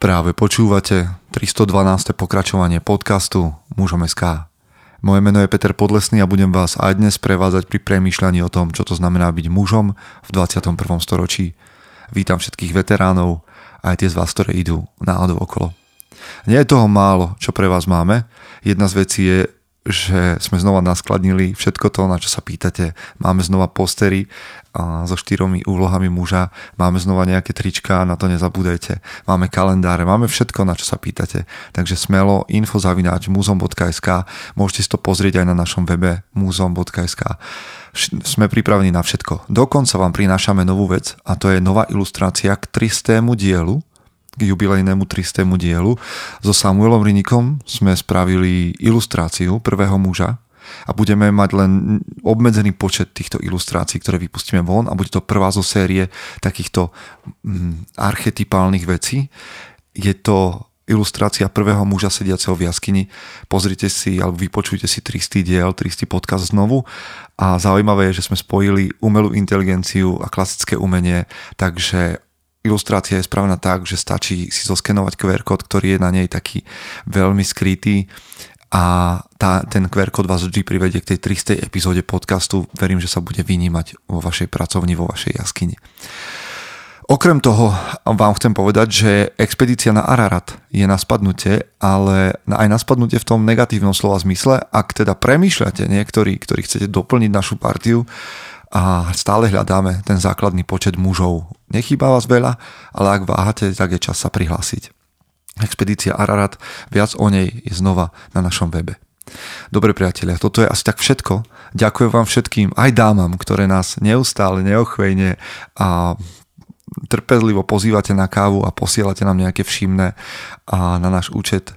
Práve počúvate 312. pokračovanie podcastu Mužom SK. Moje meno je Peter Podlesný a budem vás aj dnes prevádzať pri premýšľaní o tom, čo to znamená byť mužom v 21. storočí. Vítam všetkých veteránov aj tie z vás, ktoré idú náhodou okolo. Nie je toho málo, čo pre vás máme. Jedna z vecí je, že sme znova naskladnili všetko to, na čo sa pýtate. Máme znova postery so štyromi úlohami muža, máme znova nejaké trička, na to nezabúdajte. Máme kalendáre, máme všetko, na čo sa pýtate. Takže smelo infozavináč muzom.sk môžete si to pozrieť aj na našom webe muzom.sk sme pripravení na všetko. Dokonca vám prinášame novú vec a to je nová ilustrácia k 300. dielu k jubilejnému 300. dielu. So Samuelom Rinikom sme spravili ilustráciu prvého muža a budeme mať len obmedzený počet týchto ilustrácií, ktoré vypustíme von a bude to prvá zo série takýchto mm, archetypálnych vecí. Je to ilustrácia prvého muža sediaceho v jaskyni. Pozrite si alebo vypočujte si 300 diel, 300 podcast znovu a zaujímavé je, že sme spojili umelú inteligenciu a klasické umenie, takže ilustrácia je spravená tak, že stačí si zoskenovať QR kód, ktorý je na nej taký veľmi skrytý a tá, ten QR kód vás vždy privedie k tej 300. epizóde podcastu. Verím, že sa bude vynímať vo vašej pracovni, vo vašej jaskyni. Okrem toho vám chcem povedať, že expedícia na Ararat je na spadnutie, ale aj na spadnutie v tom negatívnom slova zmysle. Ak teda premýšľate niektorí, ktorí chcete doplniť našu partiu, a stále hľadáme ten základný počet mužov. Nechýba vás veľa, ale ak váhate, tak je čas sa prihlásiť. Expedícia Ararat, viac o nej je znova na našom webe. Dobre priatelia, toto je asi tak všetko. Ďakujem vám všetkým, aj dámam, ktoré nás neustále, neochvejne a trpezlivo pozývate na kávu a posielate nám nejaké všimné a na náš účet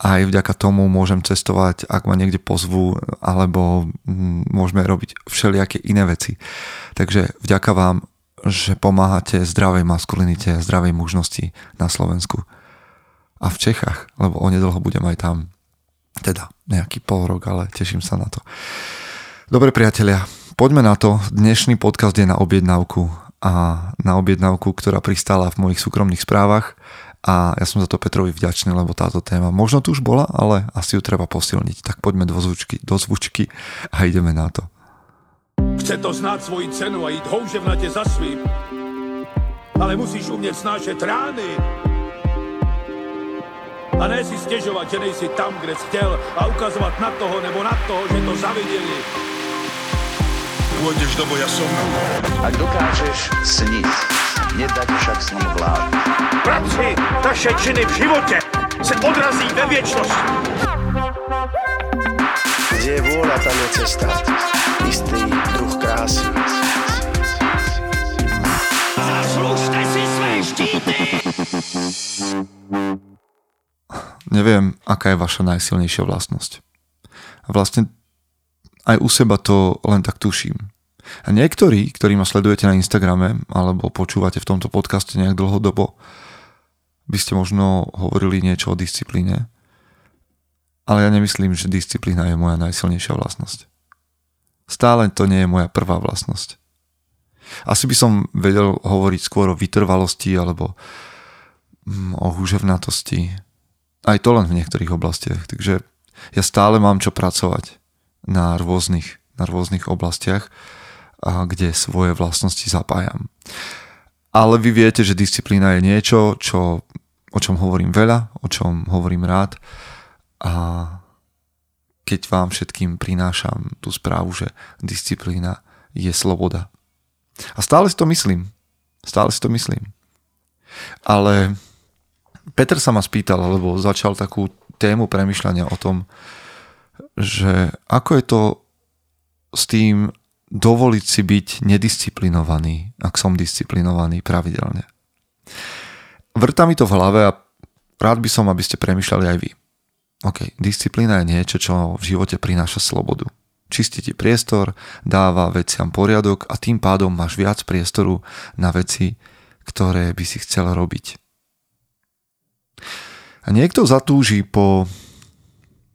aj vďaka tomu môžem cestovať, ak ma niekde pozvú, alebo mm, môžeme robiť všelijaké iné veci. Takže vďaka vám, že pomáhate zdravej maskulinite, zdravej mužnosti na Slovensku a v Čechách, lebo onedlho budem aj tam. Teda nejaký pol rok, ale teším sa na to. Dobre priatelia, poďme na to. Dnešný podcast je na objednávku a na objednávku, ktorá pristála v mojich súkromných správach a ja som za to Petrovi vďačný, lebo táto téma možno tu už bola, ale asi ju treba posilniť. Tak poďme do zvučky, do zvučky a ideme na to. Chce to znát svoji cenu a jít houževnatě za svým. Ale musíš umět snášet rány. A ne si stěžovat, že nejsi tam, kde jsi chtěl a ukazovat na toho nebo na toho, že to zaviděli. Pôjdeš do boja som. Ak dokážeš sniť, nedať však sním vlád. Práci, taše činy v životě se odrazí ve věčnosti. Kde je vôľa, tam je cesta. Istý druh krásy. Zaslužte si své štíty! Neviem, aká je vaša najsilnejšia vlastnosť. A vlastne aj u seba to len tak tuším. A niektorí, ktorí ma sledujete na Instagrame alebo počúvate v tomto podcaste nejak dlhodobo, by ste možno hovorili niečo o disciplíne, ale ja nemyslím, že disciplína je moja najsilnejšia vlastnosť. Stále to nie je moja prvá vlastnosť. Asi by som vedel hovoriť skôr o vytrvalosti alebo mm, o húževnatosti. Aj to len v niektorých oblastiach. Takže ja stále mám čo pracovať na rôznych, na rôznych oblastiach, kde svoje vlastnosti zapájam. Ale vy viete, že disciplína je niečo, čo, o čom hovorím veľa, o čom hovorím rád a keď vám všetkým prinášam tú správu, že disciplína je sloboda. A stále si to myslím. Stále si to myslím. Ale Peter sa ma spýtal, alebo začal takú tému premyšľania o tom, že ako je to s tým dovoliť si byť nedisciplinovaný, ak som disciplinovaný pravidelne. Vrta mi to v hlave a rád by som, aby ste premyšľali aj vy. OK, disciplína je niečo, čo v živote prináša slobodu. Čistí ti priestor, dáva veciam poriadok a tým pádom máš viac priestoru na veci, ktoré by si chcel robiť. A niekto zatúži po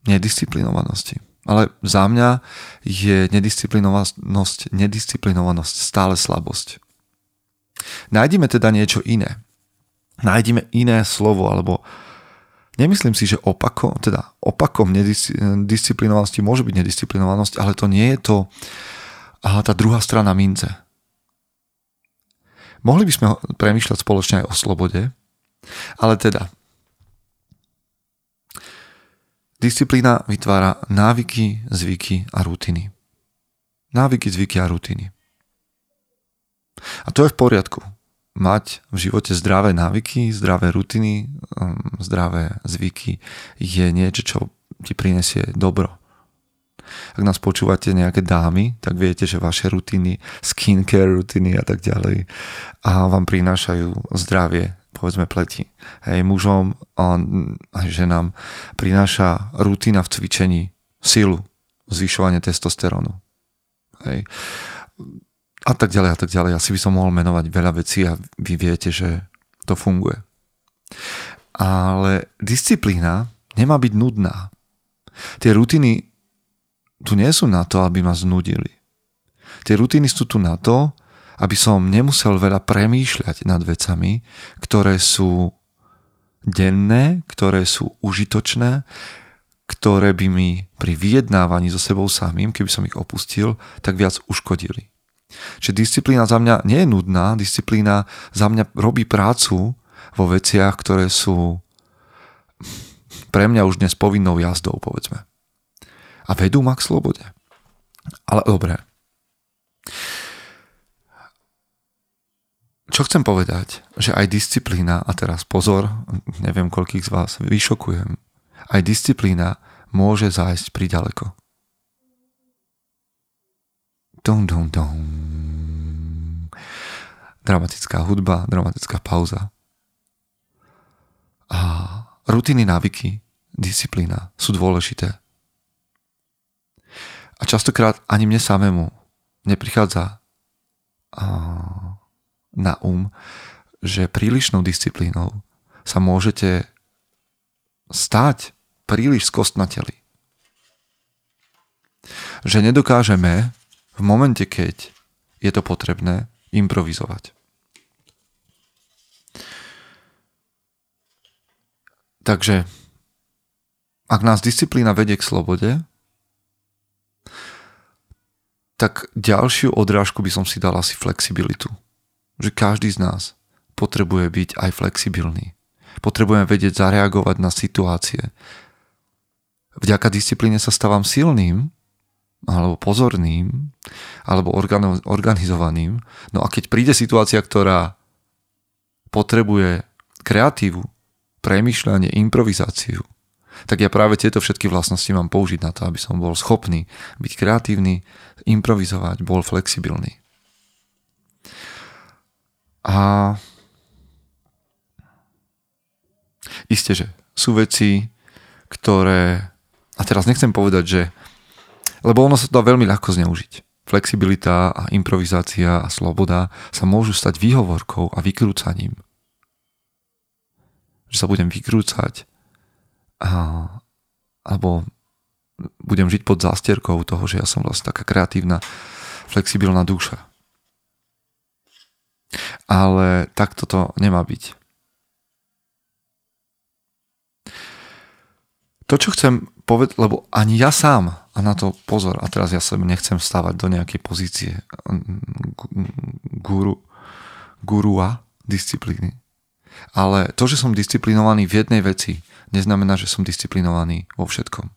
nedisciplinovanosti. Ale za mňa je nedisciplinovanosť, nedisciplinovanosť stále slabosť. Nájdime teda niečo iné. nájdime iné slovo, alebo nemyslím si, že opakom, teda opakom nedisciplinovanosti môže byť nedisciplinovanosť, ale to nie je to aha, tá druhá strana mince. Mohli by sme premýšľať spoločne aj o slobode, ale teda disciplína vytvára návyky, zvyky a rutiny. Návyky, zvyky a rutiny. A to je v poriadku. Mať v živote zdravé návyky, zdravé rutiny, um, zdravé zvyky je niečo, čo ti prinesie dobro. Ak nás počúvate nejaké dámy, tak viete, že vaše rutiny, skincare rutiny a tak ďalej a vám prinášajú zdravie, povedzme pleti. Hej, mužom a ženám prináša rutina v cvičení silu, zvyšovanie testosterónu. Hej a tak ďalej a tak ďalej. Asi by som mohol menovať veľa vecí a vy viete, že to funguje. Ale disciplína nemá byť nudná. Tie rutiny tu nie sú na to, aby ma znudili. Tie rutiny sú tu na to, aby som nemusel veľa premýšľať nad vecami, ktoré sú denné, ktoré sú užitočné, ktoré by mi pri vyjednávaní so sebou samým, keby som ich opustil, tak viac uškodili. Čiže disciplína za mňa nie je nudná, disciplína za mňa robí prácu vo veciach, ktoré sú pre mňa už dnes povinnou jazdou, povedzme. A vedú ma k slobode. Ale dobre. Čo chcem povedať, že aj disciplína, a teraz pozor, neviem koľkých z vás vyšokujem, aj disciplína môže zájsť priďaleko. Dum, dum, dum. Dramatická hudba, dramatická pauza. A rutiny, návyky, disciplína sú dôležité. A častokrát ani mne samému neprichádza na um, že prílišnou disciplínou sa môžete stať príliš skostnateli. Že nedokážeme v momente, keď je to potrebné, improvizovať. Takže ak nás disciplína vedie k slobode, tak ďalšiu odrážku by som si dal asi flexibilitu. Že každý z nás potrebuje byť aj flexibilný. Potrebujeme vedieť zareagovať na situácie. Vďaka disciplíne sa stávam silným, alebo pozorným, alebo organizovaným. No a keď príde situácia, ktorá potrebuje kreatívu, premyšľanie, improvizáciu, tak ja práve tieto všetky vlastnosti mám použiť na to, aby som bol schopný byť kreatívny, improvizovať, bol flexibilný. A isté, že sú veci, ktoré... A teraz nechcem povedať, že lebo ono sa to dá veľmi ľahko zneužiť. Flexibilita a improvizácia a sloboda sa môžu stať výhovorkou a vykrúcaním. Že sa budem vykrúcať a, alebo budem žiť pod zástierkou toho, že ja som vlastne taká kreatívna, flexibilná duša. Ale takto to nemá byť. To, čo chcem povedať, lebo ani ja sám a na to pozor, a teraz ja sa nechcem stávať do nejakej pozície guru, gurua disciplíny. Ale to, že som disciplinovaný v jednej veci, neznamená, že som disciplinovaný vo všetkom.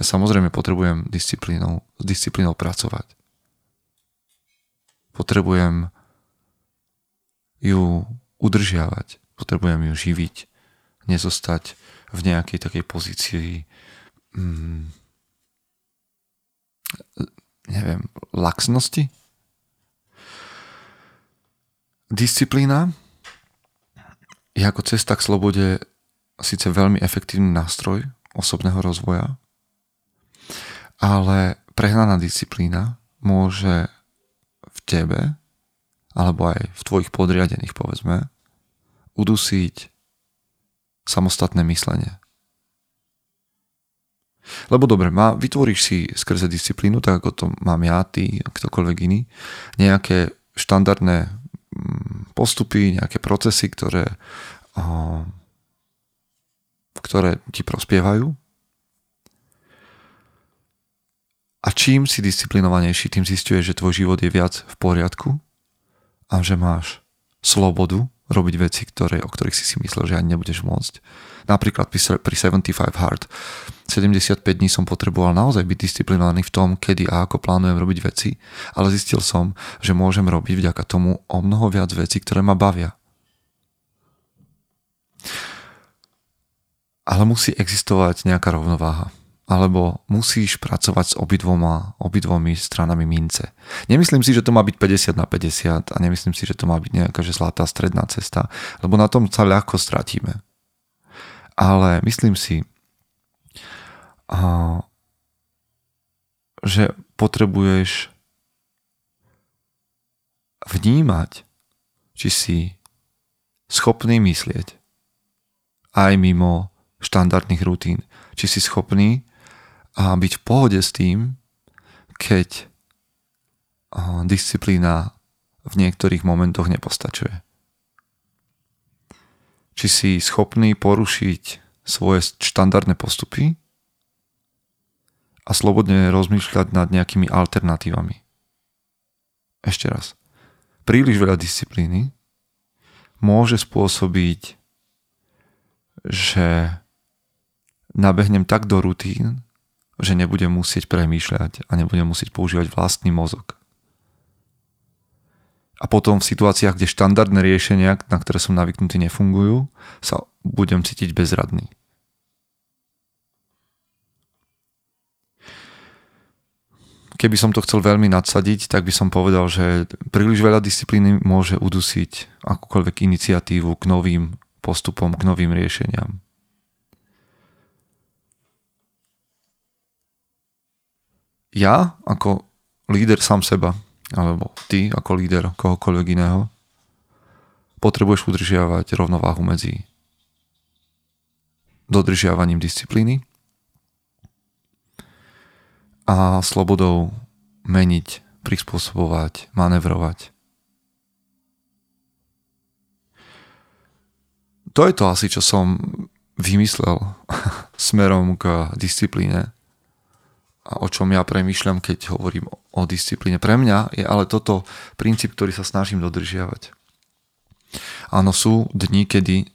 Ja samozrejme potrebujem disciplínou, s disciplínou pracovať. Potrebujem ju udržiavať, potrebujem ju živiť, nezostať v nejakej takej pozícii mm, neviem, laxnosti? Disciplína je ako cesta k slobode síce veľmi efektívny nástroj osobného rozvoja, ale prehnaná disciplína môže v tebe alebo aj v tvojich podriadených, povedzme, udusiť samostatné myslenie. Lebo dobre, má, vytvoríš si skrze disciplínu, tak ako to mám ja, ty, ktokoľvek iný, nejaké štandardné mm, postupy, nejaké procesy, ktoré, ktoré ti prospievajú. A čím si disciplinovanejší, tým zistuješ, že tvoj život je viac v poriadku a že máš slobodu robiť veci, ktoré, o ktorých si si myslel, že ani nebudeš môcť. Napríklad pri 75 Hard 75 dní som potreboval naozaj byť disciplinovaný v tom, kedy a ako plánujem robiť veci, ale zistil som, že môžem robiť vďaka tomu o mnoho viac vecí, ktoré ma bavia. Ale musí existovať nejaká rovnováha alebo musíš pracovať s obidvoma, obidvomi stranami mince. Nemyslím si, že to má byť 50 na 50 a nemyslím si, že to má byť nejaká že zlatá stredná cesta, lebo na tom sa ľahko stratíme. Ale myslím si, že potrebuješ vnímať, či si schopný myslieť aj mimo štandardných rutín. Či si schopný a byť v pohode s tým, keď disciplína v niektorých momentoch nepostačuje. Či si schopný porušiť svoje štandardné postupy a slobodne rozmýšľať nad nejakými alternatívami. Ešte raz. Príliš veľa disciplíny môže spôsobiť, že nabehnem tak do rutín, že nebudem musieť premýšľať a nebudem musieť používať vlastný mozog. A potom v situáciách, kde štandardné riešenia, na ktoré som navyknutý, nefungujú, sa budem cítiť bezradný. Keby som to chcel veľmi nadsadiť, tak by som povedal, že príliš veľa disciplíny môže udusiť akúkoľvek iniciatívu k novým postupom, k novým riešeniam. Ja ako líder sám seba, alebo ty ako líder kohokoľvek iného, potrebuješ udržiavať rovnováhu medzi dodržiavaním disciplíny a slobodou meniť, prispôsobovať, manevrovať. To je to asi, čo som vymyslel smerom k disciplíne a o čom ja premýšľam, keď hovorím o disciplíne. Pre mňa je ale toto princíp, ktorý sa snažím dodržiavať. Áno, sú dni, kedy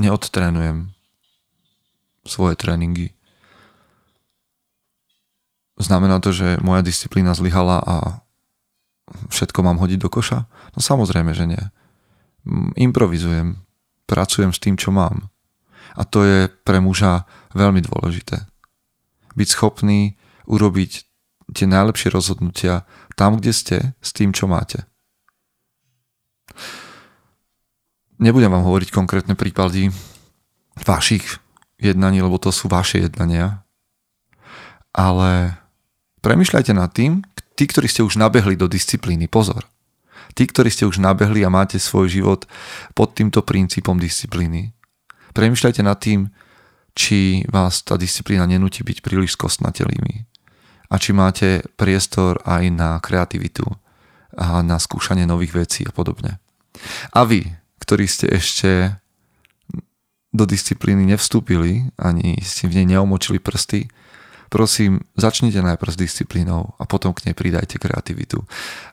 neodtrénujem svoje tréningy. Znamená to, že moja disciplína zlyhala a všetko mám hodiť do koša? No samozrejme, že nie. Improvizujem, pracujem s tým, čo mám. A to je pre muža veľmi dôležité byť schopný urobiť tie najlepšie rozhodnutia tam, kde ste, s tým, čo máte. Nebudem vám hovoriť konkrétne prípady vašich jednaní, lebo to sú vaše jednania, ale premyšľajte nad tým, tí, ktorí ste už nabehli do disciplíny, pozor. Tí, ktorí ste už nabehli a máte svoj život pod týmto princípom disciplíny, premyšľajte nad tým, či vás tá disciplína nenúti byť príliš skostnatelými. A či máte priestor aj na kreativitu a na skúšanie nových vecí a podobne. A vy, ktorí ste ešte do disciplíny nevstúpili, ani si v nej neomočili prsty, prosím, začnite najprv s disciplínou a potom k nej pridajte kreativitu.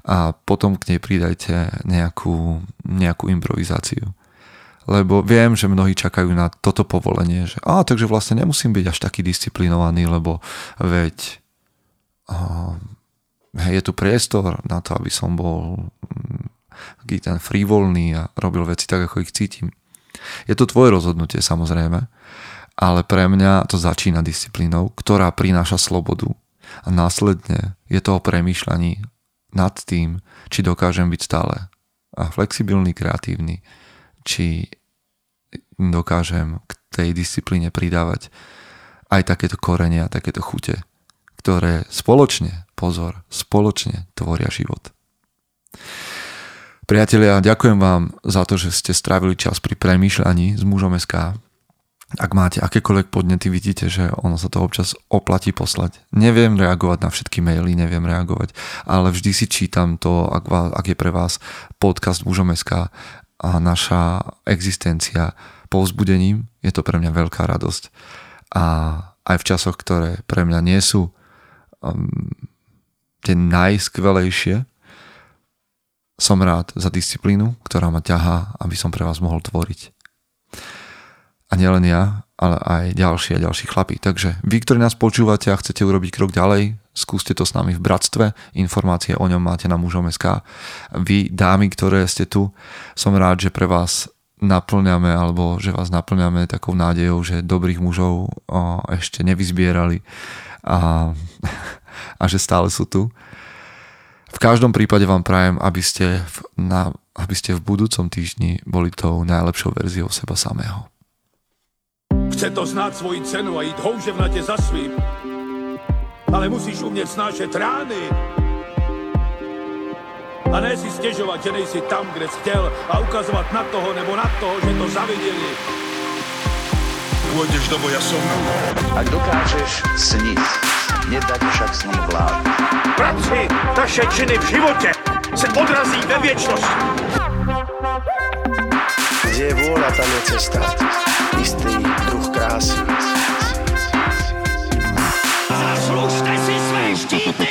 A potom k nej pridajte nejakú, nejakú improvizáciu lebo viem, že mnohí čakajú na toto povolenie, že a takže vlastne nemusím byť až taký disciplinovaný, lebo veď a, hej, je tu priestor na to, aby som bol mm, taký ten frivolný a robil veci tak, ako ich cítim. Je to tvoje rozhodnutie samozrejme, ale pre mňa to začína disciplínou, ktorá prináša slobodu a následne je to o premýšľaní nad tým, či dokážem byť stále a flexibilný, kreatívny, či dokážem k tej disciplíne pridávať aj takéto korenia, takéto chute, ktoré spoločne, pozor, spoločne tvoria život. Priatelia, ďakujem vám za to, že ste strávili čas pri premýšľaní s mužom SK. ak máte akékoľvek podnety, vidíte, že ono sa to občas oplatí poslať. Neviem reagovať na všetky maily, neviem reagovať, ale vždy si čítam to, ak, vás, ak je pre vás podcast Mužom.sk a naša existencia povzbudením, je to pre mňa veľká radosť. A aj v časoch, ktoré pre mňa nie sú um, tie najskvelejšie, som rád za disciplínu, ktorá ma ťahá, aby som pre vás mohol tvoriť a nielen ja, ale aj ďalší a ďalší chlapí. Takže vy, ktorí nás počúvate a chcete urobiť krok ďalej, skúste to s nami v bratstve, informácie o ňom máte na mužom.sk. Vy, dámy, ktoré ste tu, som rád, že pre vás naplňame, alebo že vás naplňame takou nádejou, že dobrých mužov o, ešte nevyzbierali a, a že stále sú tu. V každom prípade vám prajem, aby ste v, na, aby ste v budúcom týždni boli tou najlepšou verziou seba samého. Chce to znát svoji cenu a jít houževnatě za svým. Ale musíš umět snášet rány. A ne si stěžovat, že nejsi tam, kde jsi chtěl a ukazovat na toho nebo na toho, že to zaviděli. Pôjdeš do boja som. Ak dokážeš sniť, nedať však snom vlád. Bratři, taše činy v životě se odrazí ve věčnosti. Kde je vôľa, tam je cesta istý druh krásy. Zaslužte si své štíty!